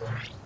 Right.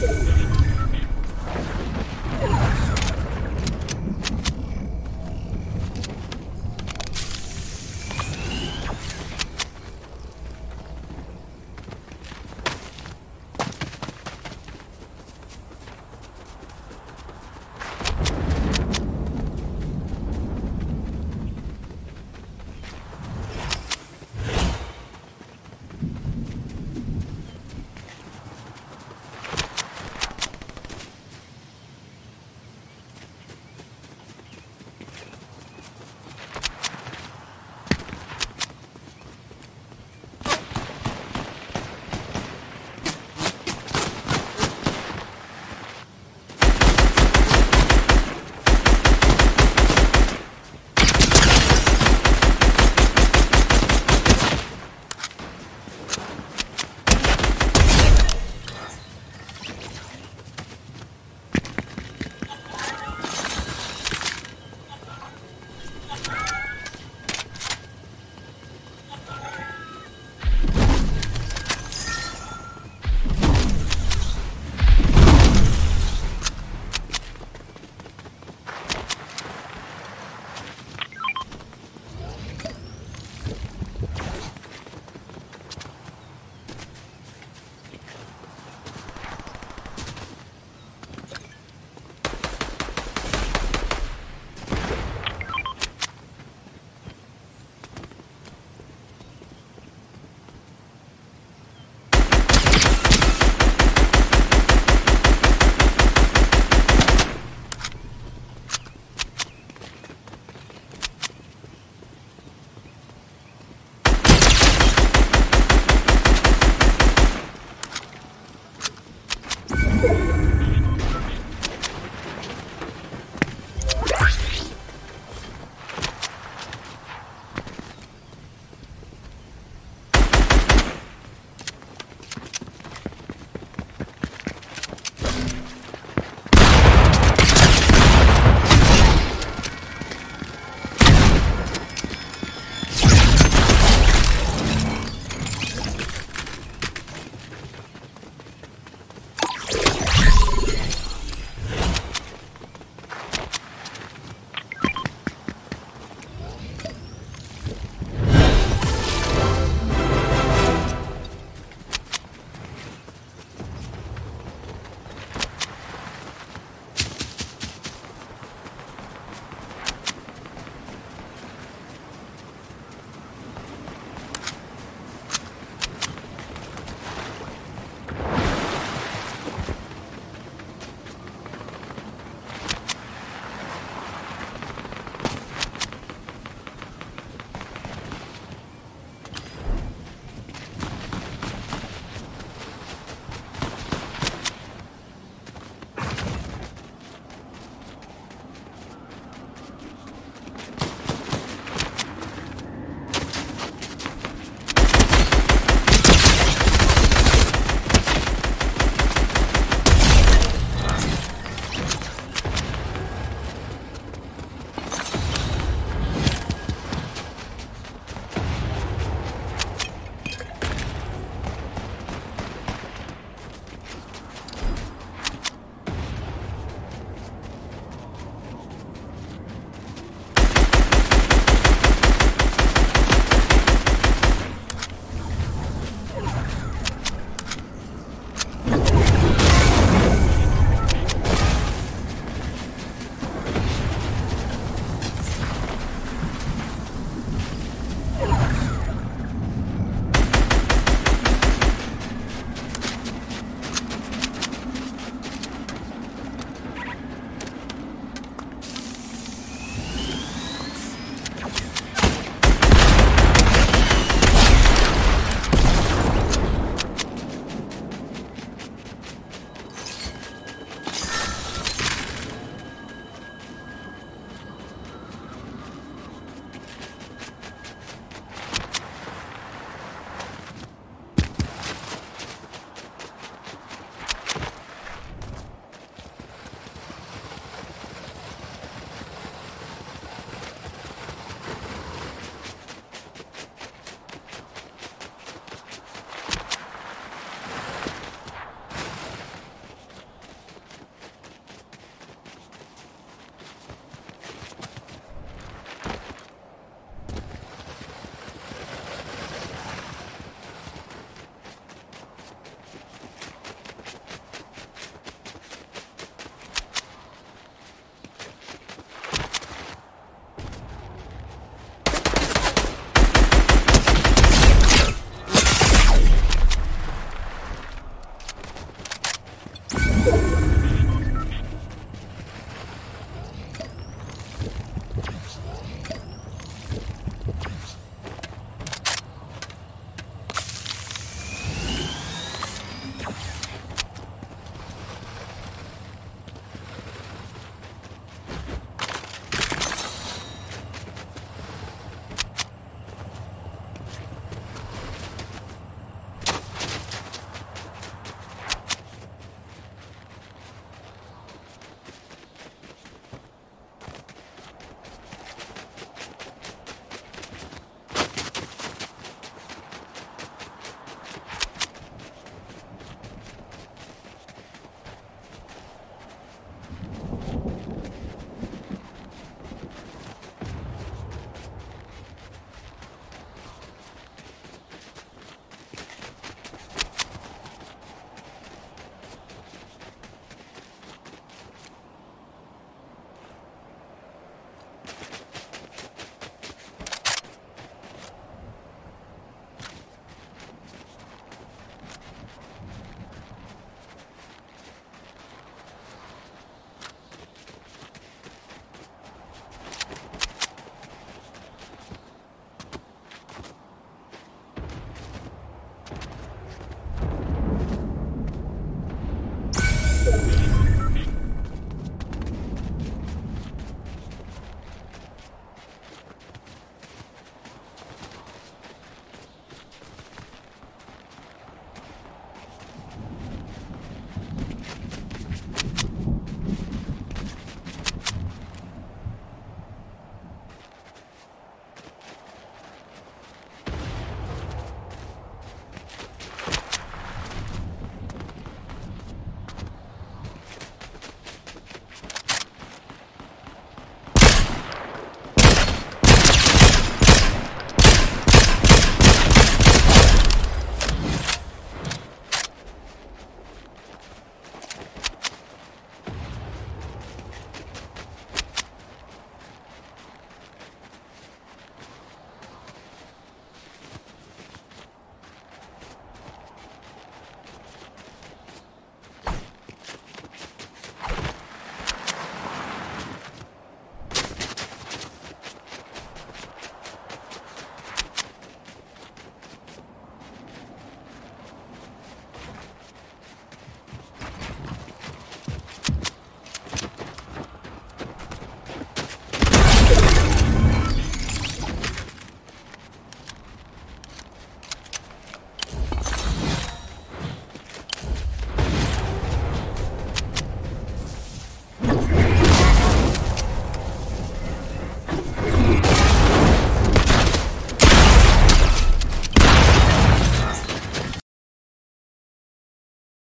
Yeah.